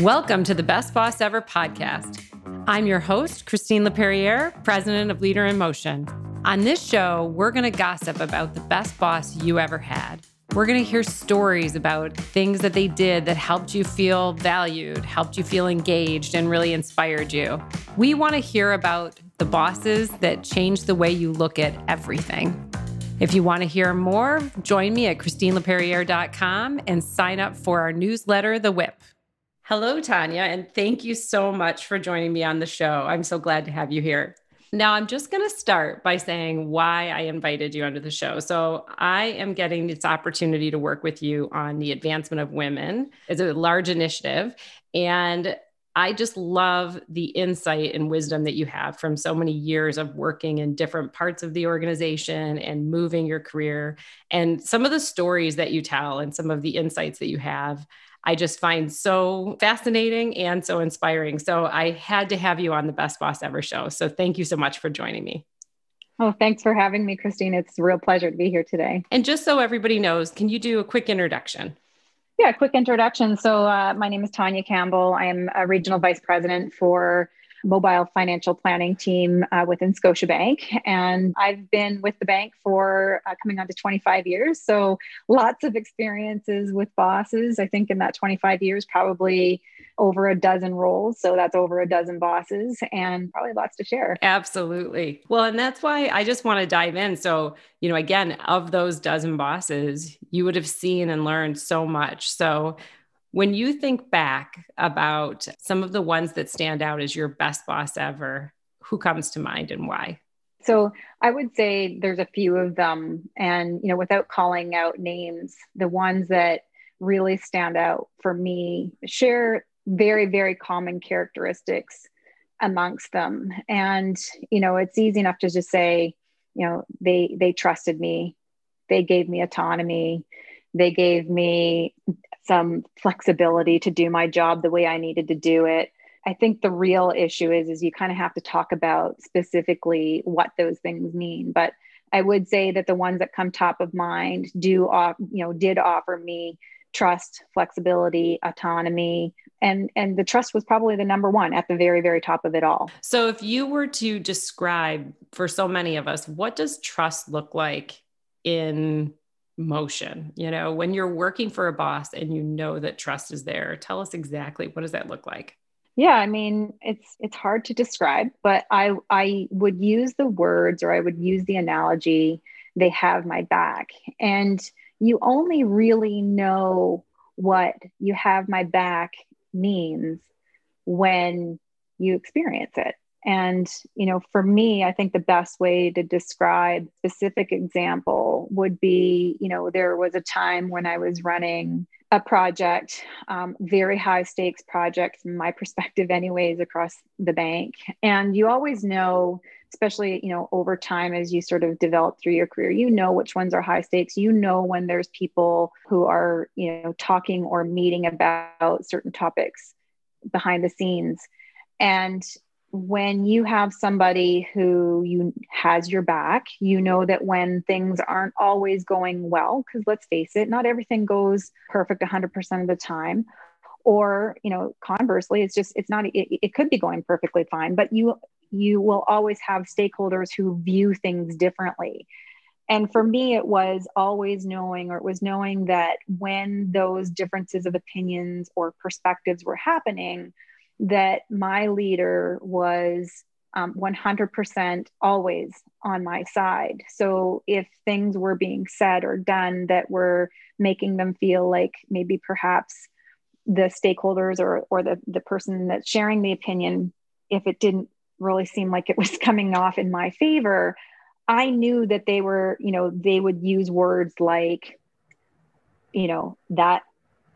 Welcome to the Best Boss Ever podcast. I'm your host, Christine Laperriere, president of Leader in Motion. On this show, we're going to gossip about the best boss you ever had. We're going to hear stories about things that they did that helped you feel valued, helped you feel engaged, and really inspired you. We want to hear about the bosses that changed the way you look at everything. If you want to hear more, join me at ChristineLaperriere.com and sign up for our newsletter, The Whip. Hello, Tanya, and thank you so much for joining me on the show. I'm so glad to have you here. Now, I'm just going to start by saying why I invited you onto the show. So, I am getting this opportunity to work with you on the advancement of women. It's a large initiative. And I just love the insight and wisdom that you have from so many years of working in different parts of the organization and moving your career. And some of the stories that you tell and some of the insights that you have I just find so fascinating and so inspiring. So I had to have you on the Best Boss Ever show. So thank you so much for joining me. Oh, thanks for having me, Christine. It's a real pleasure to be here today. And just so everybody knows, can you do a quick introduction? Yeah, quick introduction. So, uh, my name is Tanya Campbell. I am a regional vice president for mobile financial planning team uh, within Scotiabank. And I've been with the bank for uh, coming on to 25 years. So lots of experiences with bosses. I think in that 25 years, probably over a dozen roles. So that's over a dozen bosses and probably lots to share. Absolutely. Well, and that's why I just want to dive in. So, you know, again, of those dozen bosses, you would have seen and learned so much. So, when you think back about some of the ones that stand out as your best boss ever, who comes to mind and why? So I would say there's a few of them. And, you know, without calling out names, the ones that really stand out for me share very, very common characteristics amongst them. And, you know, it's easy enough to just say, you know, they they trusted me, they gave me autonomy, they gave me some flexibility to do my job the way I needed to do it. I think the real issue is is you kind of have to talk about specifically what those things mean. But I would say that the ones that come top of mind do off, you know, did offer me trust, flexibility, autonomy, and and the trust was probably the number one at the very very top of it all. So if you were to describe for so many of us, what does trust look like in motion you know when you're working for a boss and you know that trust is there tell us exactly what does that look like? Yeah i mean it's it's hard to describe but i i would use the words or i would use the analogy they have my back. And you only really know what you have my back means when you experience it and, you know, for me, I think the best way to describe specific example would be, you know, there was a time when I was running a project, um, very high stakes project from my perspective, anyways, across the bank. And you always know, especially, you know, over time as you sort of develop through your career, you know which ones are high stakes. You know when there's people who are, you know, talking or meeting about certain topics behind the scenes. And when you have somebody who you has your back you know that when things aren't always going well because let's face it not everything goes perfect 100% of the time. Or you know conversely it's just it's not it, it could be going perfectly fine but you you will always have stakeholders who view things differently. And for me it was always knowing or it was knowing that when those differences of opinions or perspectives were happening that my leader was um, 100% always on my side. So if things were being said or done that were making them feel like maybe perhaps the stakeholders or, or the, the person that's sharing the opinion, if it didn't really seem like it was coming off in my favor, I knew that they were, you know, they would use words like, you know, that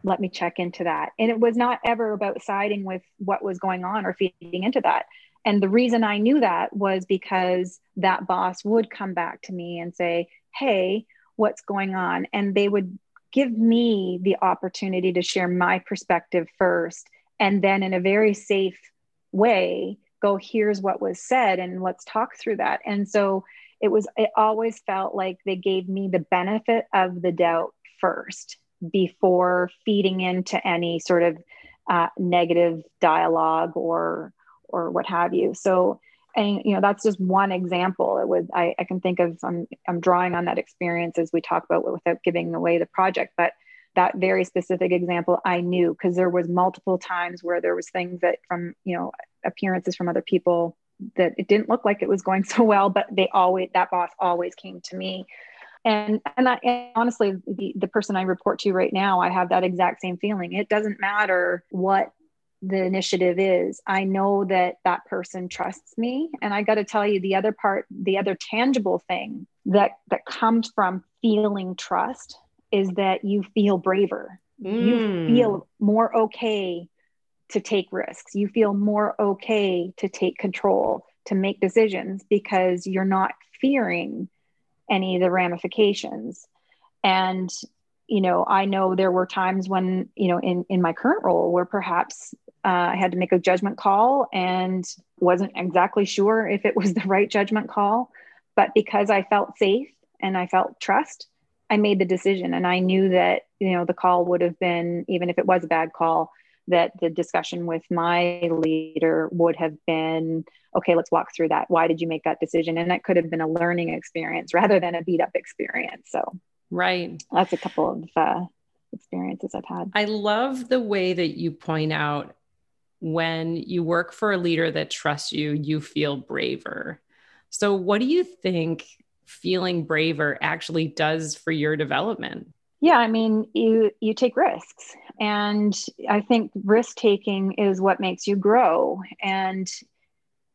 let me check into that. And it was not ever about siding with what was going on or feeding into that. And the reason I knew that was because that boss would come back to me and say, Hey, what's going on? And they would give me the opportunity to share my perspective first. And then, in a very safe way, go, Here's what was said, and let's talk through that. And so it was, it always felt like they gave me the benefit of the doubt first before feeding into any sort of uh, negative dialogue or or what have you. So and you know that's just one example. It would I, I can think of I'm, I'm drawing on that experience as we talk about without giving away the project but that very specific example i knew because there was multiple times where there was things that from you know appearances from other people that it didn't look like it was going so well but they always that boss always came to me and and, I, and honestly the, the person i report to right now i have that exact same feeling. It doesn't matter what the initiative is. I know that that person trusts me. And i got to tell you the other part the other tangible thing that that comes from feeling trust is that you feel braver. Mm. you feel more okay to take risks. You feel more okay to take control to make decisions because you're not fearing any of the ramifications. And you know i know there were times when you know in in my current role where perhaps uh, i had to make a judgment call and wasn't exactly sure if it was the right judgment call. But because i felt safe and i felt trust i made the decision. And i knew that you know the call would have been even if it was a bad call that the discussion with my leader would have been okay let's walk through that. Why did you make that decision? And that could have been a learning experience rather than a beat up experience. So right. that's a couple of uh, experiences i've had. I love the way that you point out when you work for a leader that trusts you you feel braver. So what do you think feeling braver actually does for your development? Yeah i mean you you take risks and i think risk taking is what makes you grow. And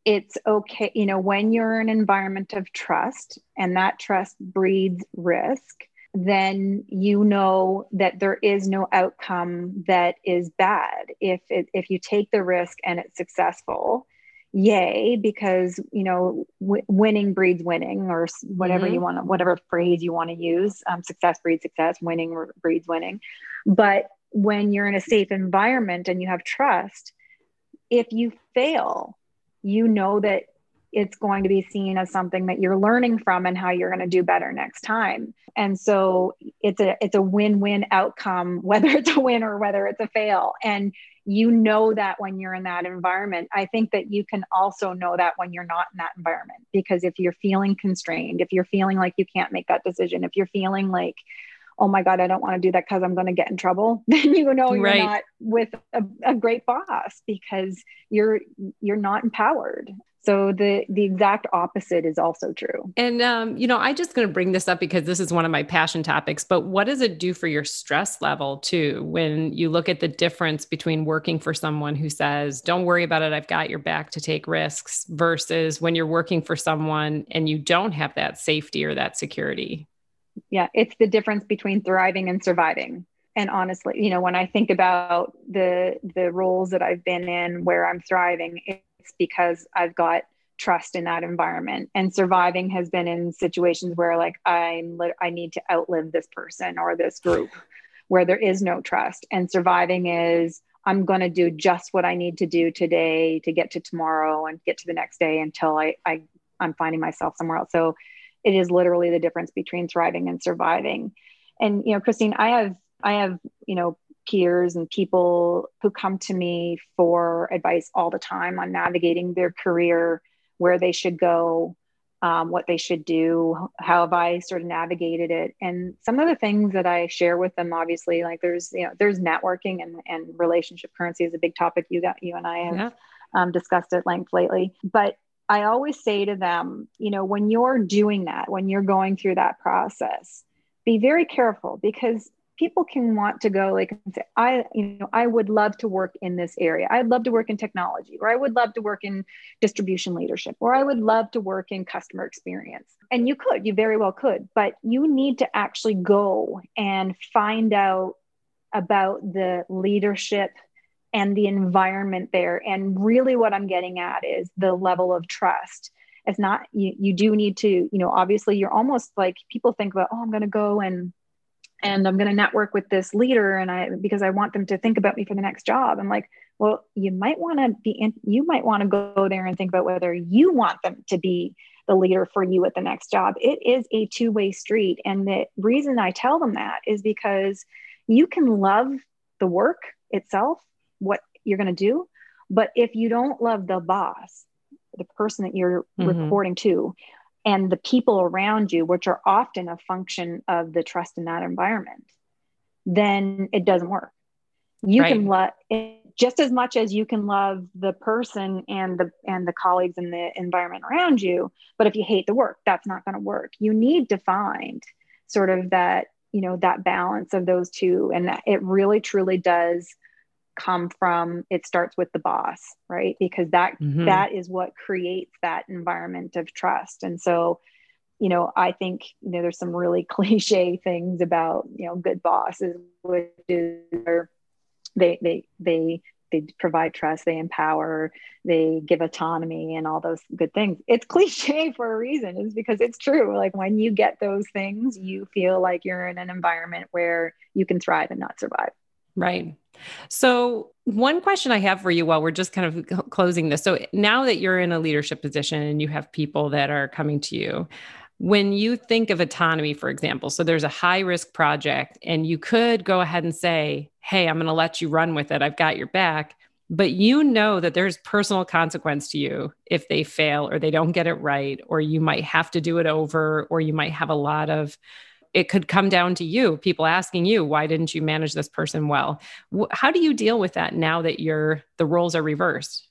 it's okay you know when you're in an environment of trust and that trust breeds risk then you know that there is no outcome that is bad. If it, if you take the risk and it's successful yay because you know w- winning breeds winning or whatever mm-hmm. you want whatever phrase you want to use um, success breeds success winning breeds winning. But when you're in a safe environment and you have trust if you fail you know that it's going to be seen as something that you're learning from and how you're going to do better next time. And so it's a it's a win-win outcome whether it's a win or whether it's a fail. And you know that when you're in that environment. I think that you can also know that when you're not in that environment because if you're feeling constrained if you're feeling like you can't make that decision if you're feeling like oh my god i don't want to do that because i'm going to get in trouble then you know you're right. not with a, a great boss because you're you're not empowered so the the exact opposite is also true. And um, you know, I just going to bring this up because this is one of my passion topics. But what does it do for your stress level too when you look at the difference between working for someone who says, "Don't worry about it, I've got your back to take risks," versus when you're working for someone and you don't have that safety or that security? Yeah, it's the difference between thriving and surviving. And honestly you know when i think about the the roles that i've been in where i'm thriving it's because I've got trust in that environment. And surviving has been in situations where like i'm i need to outlive this person or this group where there is no trust. And surviving is i'm going to do just what i need to do today to get to tomorrow and get to the next day until i, I i'm finding myself somewhere else. So it is literally the difference between thriving and surviving and you know christine i have i have you know peers and people who come to me for advice all the time on navigating their career, where they should go, um, what they should do, how have I sort of navigated it. And some of the things that I share with them, obviously, like there's, you know, there's networking and, and relationship currency is a big topic you got, you and I have yeah. um, discussed at length lately. But I always say to them, you know, when you're doing that, when you're going through that process, be very careful because people can want to go like say i you know i would love to work in this area. I'd love to work in technology or i would love to work in distribution leadership or i would love to work in customer experience. And you could you very well could but you need to actually go and find out about the leadership and the environment there and really what i'm getting at is the level of trust it's not you, you do need to you know obviously you're almost like people think about oh i'm going to go and and I'm going to network with this leader and I because I want them to think about me for the next job. I'm like, well, you might want to be in, you might want to go there and think about whether you want them to be the leader for you at the next job. It is a two-way street and the reason I tell them that is because you can love the work itself what you're going to do. But if you don't love the boss, the person that you're mm-hmm. reporting to, and the people around you, which are often a function of the trust in that environment, then it doesn't work. You right. can love just as much as you can love the person and the and the colleagues and the environment around you. But if you hate the work, that's not going to work. You need to find sort of that you know that balance of those two, and it really truly does come from it starts with the boss right? Because that mm-hmm. that is what creates that environment of trust. And so you know i think you know there's some really cliche things about you know good bosses which is they they they they provide trust they empower they give autonomy and all those good things. It's cliche for a reason. Is because it's true. Like when you get those things you feel like you're in an environment where you can thrive and not survive. Right. So, one question I have for you while we're just kind of closing this. So, now that you're in a leadership position and you have people that are coming to you, when you think of autonomy, for example, so there's a high risk project and you could go ahead and say, Hey, I'm going to let you run with it. I've got your back. But you know that there's personal consequence to you if they fail or they don't get it right, or you might have to do it over, or you might have a lot of it could come down to you, people asking you, why didn't you manage this person well? How do you deal with that now that you're the roles are reversed?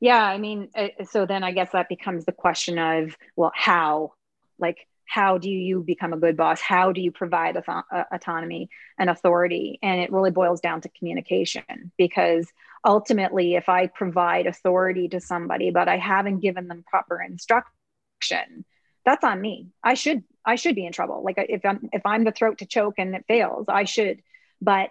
Yeah, I mean, uh, so then I guess that becomes the question of, well, how? Like, how do you become a good boss? How do you provide uh, autonomy and authority? And it really boils down to communication because ultimately, if I provide authority to somebody, but I haven't given them proper instruction, that's on me. I should I should be in trouble. Like if I'm if I'm the throat to choke and it fails, I should. But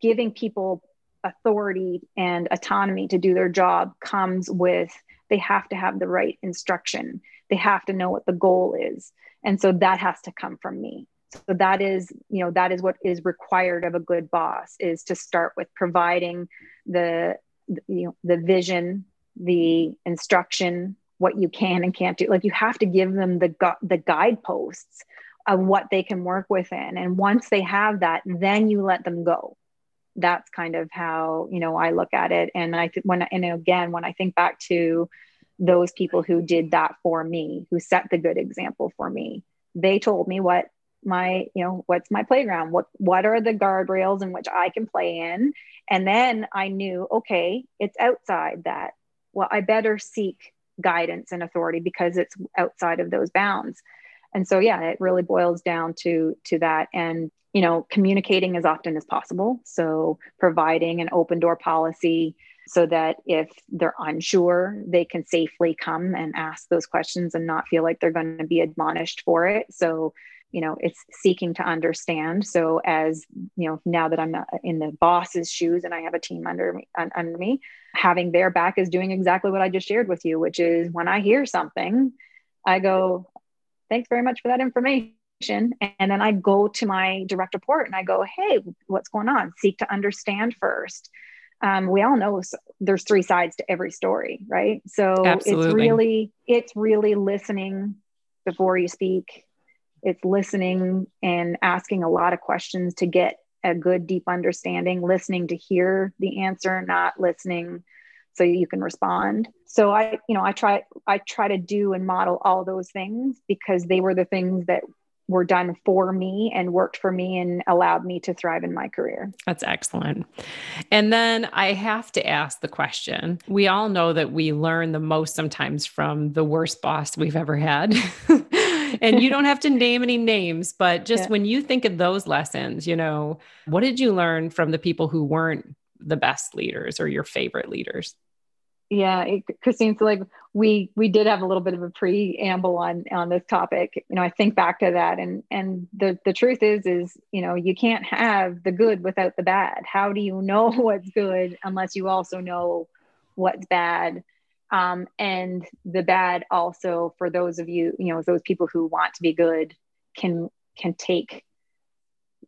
giving people authority and autonomy to do their job comes with they have to have the right instruction. They have to know what the goal is. And so that has to come from me. So that is, you know, that is what is required of a good boss is to start with providing the you know the vision, the instruction, what you can and can't do. Like you have to give them the gu- the guideposts of what they can work within, and once they have that, then you let them go. That's kind of how you know I look at it. And I think when and again when I think back to those people who did that for me, who set the good example for me, they told me what my you know what's my playground what what are the guardrails in which i can play in and then i knew okay it's outside that well i better seek guidance and authority because it's outside of those bounds. And so yeah it really boils down to to that. And you know communicating as often as possible. So providing an open door policy so that if they're unsure they can safely come and ask those questions and not feel like they're going to be admonished for it. So you know it's seeking to understand. So as you know now that i'm in the boss's shoes and i have a team under me under me having their back is doing exactly what i just shared with you which is when i hear something i go thanks very much for that information. And then i go to my direct report and i go hey what's going on? Seek to understand first. Um, we all know there's three sides to every story right? So Absolutely. it's really it's really listening before you speak it's listening and asking a lot of questions to get a good deep understanding listening to hear the answer not listening so you can respond so i you know i try i try to do and model all those things because they were the things that were done for me and worked for me and allowed me to thrive in my career. That's excellent. And then I have to ask the question we all know that we learn the most sometimes from the worst boss we've ever had. and you don't have to name any names, but just yeah. when you think of those lessons, you know, what did you learn from the people who weren't the best leaders or your favorite leaders? Yeah, it, Christine. So like we we did have a little bit of a preamble on on this topic. You know, I think back to that, and and the the truth is is you know you can't have the good without the bad. How do you know what's good unless you also know what's bad? Um, and the bad also for those of you, you know, those people who want to be good can can take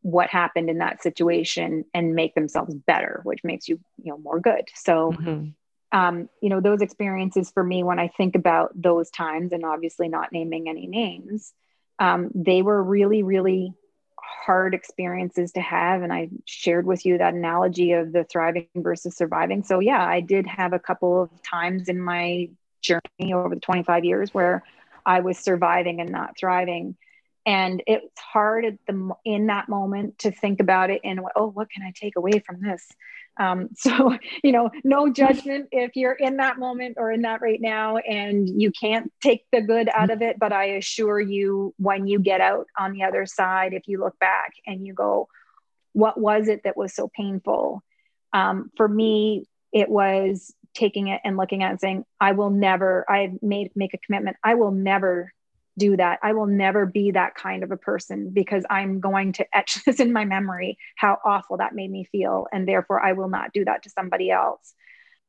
what happened in that situation and make themselves better, which makes you, you know, more good. So mm-hmm. um, you know, those experiences for me when I think about those times and obviously not naming any names, um, they were really, really hard experiences to have. And I shared with you that analogy of the thriving versus surviving. So, yeah, I did have a couple of times in my journey over the 25 years where I was surviving and not thriving. And it's hard at the in that moment to think about it and oh, what can I take away from this? Um, so, you know, no judgment if you're in that moment or in that right now and you can't take the good out of it. But I assure you, when you get out on the other side, if you look back and you go, what was it that was so painful? Um, for me, it was taking it and looking at it and saying, I will never, I made make a commitment. I will never do that. I will never be that kind of a person because I'm going to etch this in my memory how awful that made me feel. And therefore, I will not do that to somebody else.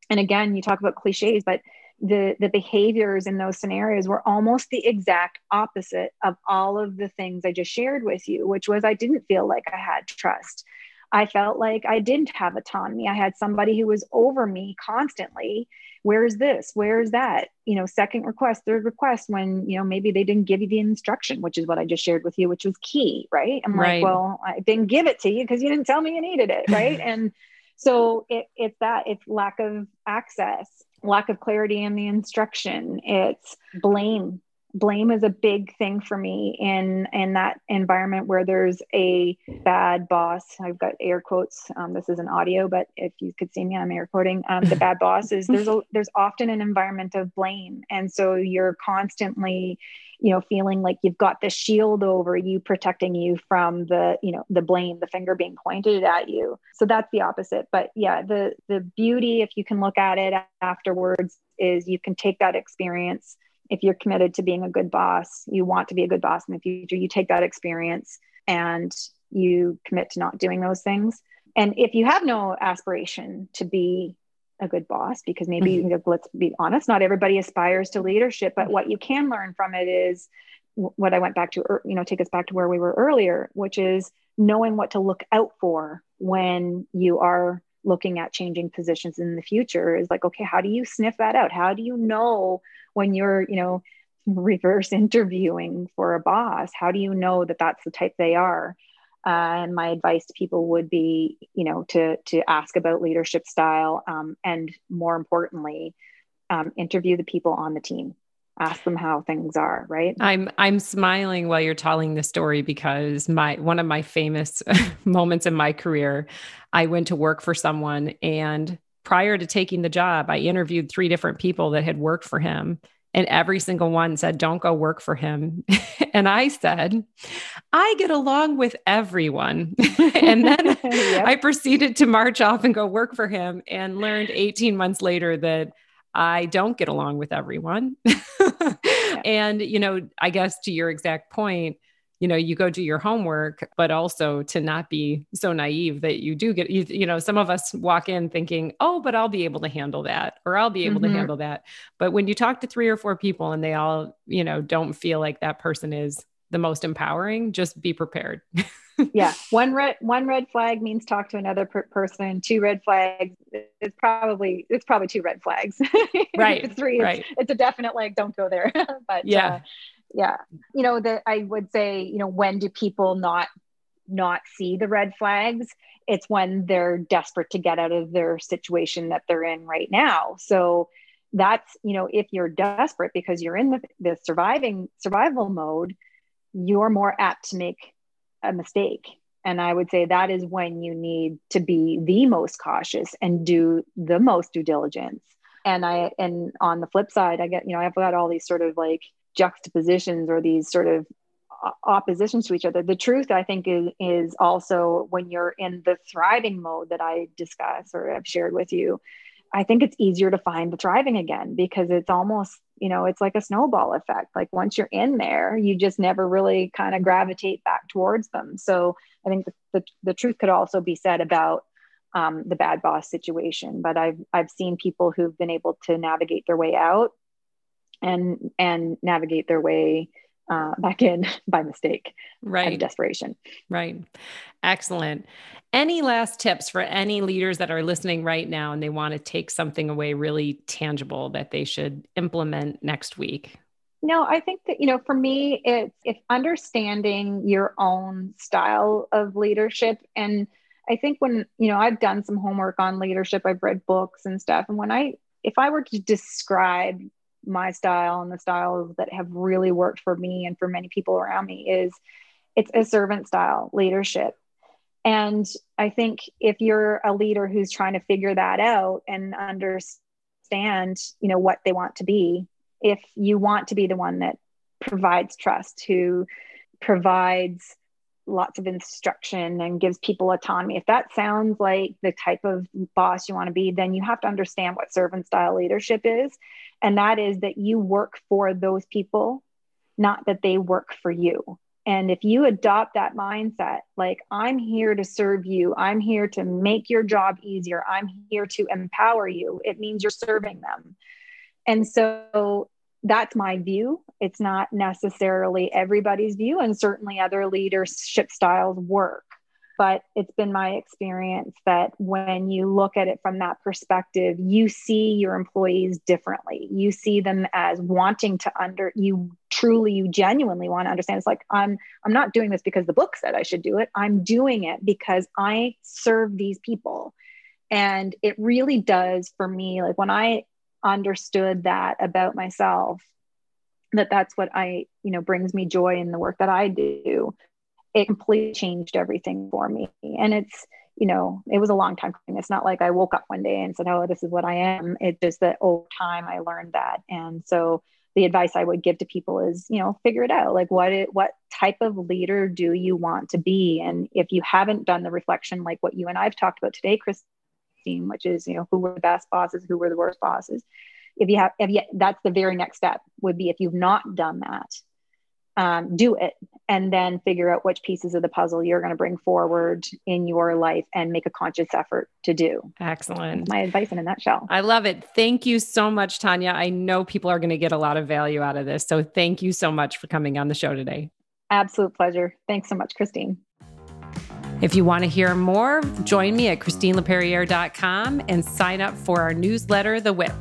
And again, you talk about cliches, but the, the behaviors in those scenarios were almost the exact opposite of all of the things I just shared with you, which was I didn't feel like I had trust. I felt like I didn't have autonomy. I had somebody who was over me constantly. Where's this? Where's that? You know, second request, third request, when, you know, maybe they didn't give you the instruction, which is what I just shared with you, which was key, right? I'm right. like, well, I didn't give it to you because you didn't tell me you needed it, right? and so it, it's that, it's lack of access, lack of clarity in the instruction, it's blame blame is a big thing for me in in that environment where there's a bad boss. I've got air quotes um, this is an audio but if you could see me i'm air quoting um, the bad boss is there's a there's often an environment of blame. And so you're constantly you know feeling like you've got the shield over you protecting you from the you know the blame the finger being pointed at you. So that's the opposite. But yeah the the beauty if you can look at it afterwards is you can take that experience if you're committed to being a good boss, you want to be a good boss in the future, you take that experience and you commit to not doing those things. And if you have no aspiration to be a good boss, because maybe mm-hmm. let's be honest, not everybody aspires to leadership, but what you can learn from it is what I went back to, you know, take us back to where we were earlier, which is knowing what to look out for when you are looking at changing positions in the future is like okay how do you sniff that out? How do you know when you're you know reverse interviewing for a boss? How do you know that that's the type they are? Uh, and my advice to people would be you know to to ask about leadership style um, and more importantly um, interview the people on the team ask them how things are right? I'm i'm smiling while you're telling the story because my one of my famous moments in my career i went to work for someone and prior to taking the job i interviewed three different people that had worked for him and every single one said don't go work for him. And i said i get along with everyone. And then yep. i proceeded to march off and go work for him and learned 18 months later that I don't get along with everyone. And, you know, I guess to your exact point, you know, you go do your homework, but also to not be so naive that you do get, you, you know, some of us walk in thinking, oh, but I'll be able to handle that, or I'll be able mm-hmm. to handle that. But when you talk to three or four people and they all, you know, don't feel like that person is the most empowering, just be prepared. yeah one red one red flag means talk to another per- person. Two red flags it's probably it's probably two red flags. Right three right. It's, it's, a definite like don't go there. But yeah. uh, yeah. You know that i would say you know when do people not not see the red flags? It's when they're desperate to get out of their situation that they're in right now. So that's you know if you're desperate because you're in the, the surviving survival mode you're more apt to make a mistake. And I would say that is when you need to be the most cautious and do the most due diligence. And I, and on the flip side, I get, you know, I've got all these sort of like juxtapositions or these sort of oppositions to each other. The truth, I think, is is also when you're in the thriving mode that I discuss or have shared with you. I think it's easier to find the thriving again because it's almost you know it's like a snowball effect. Like once you're in there you just never really kind of gravitate back towards them. So i think the, the, the truth could also be said about um, the bad boss situation but i've i've seen people who've been able to navigate their way out and and navigate their way uh, back in by mistake right desperation right excellent any last tips for any leaders that are listening right now and they want to take something away really tangible that they should implement next week No, I think that, you know, for me, it's if understanding your own style of leadership. And I think when, you know, I've done some homework on leadership, I've read books and stuff. And when I, if I were to describe my style and the styles that have really worked for me and for many people around me, is it's a servant style leadership. And I think if you're a leader who's trying to figure that out and understand, you know, what they want to be, if you want to be the one that provides trust, who provides lots of instruction and gives people autonomy, if that sounds like the type of boss you want to be, then you have to understand what servant style leadership is. And that is that you work for those people, not that they work for you. And if you adopt that mindset, like, I'm here to serve you, I'm here to make your job easier, I'm here to empower you, it means you're serving them. And so that's my view. It's not necessarily everybody's view, and certainly other leadership styles work. But it's been my experience that when you look at it from that perspective, you see your employees differently. You see them as wanting to under you truly, you genuinely want to understand. It's like I'm I'm not doing this because the book said I should do it. I'm doing it because I serve these people. And it really does for me, like when I understood that about myself that that's what i you know brings me joy in the work that i do it completely changed everything for me. And it's you know it was a long time coming. It's not like i woke up one day and said oh this is what i am. It's just that over time i learned that. And so the advice i would give to people is you know figure it out. Like what it, what type of leader do you want to be? And if you haven't done the reflection like what you and i've talked about today Christine, which is, you know, who were the best bosses, who were the worst bosses. If you have, if you, that's the very next step would be if you've not done that, um, do it and then figure out which pieces of the puzzle you're going to bring forward in your life and make a conscious effort to do. Excellent. My advice in a nutshell. I love it. Thank you so much, Tanya. I know people are going to get a lot of value out of this. So thank you so much for coming on the show today. Absolute pleasure. Thanks so much, Christine. If you want to hear more, join me at ChristineLaperriere.com and sign up for our newsletter, The Whip.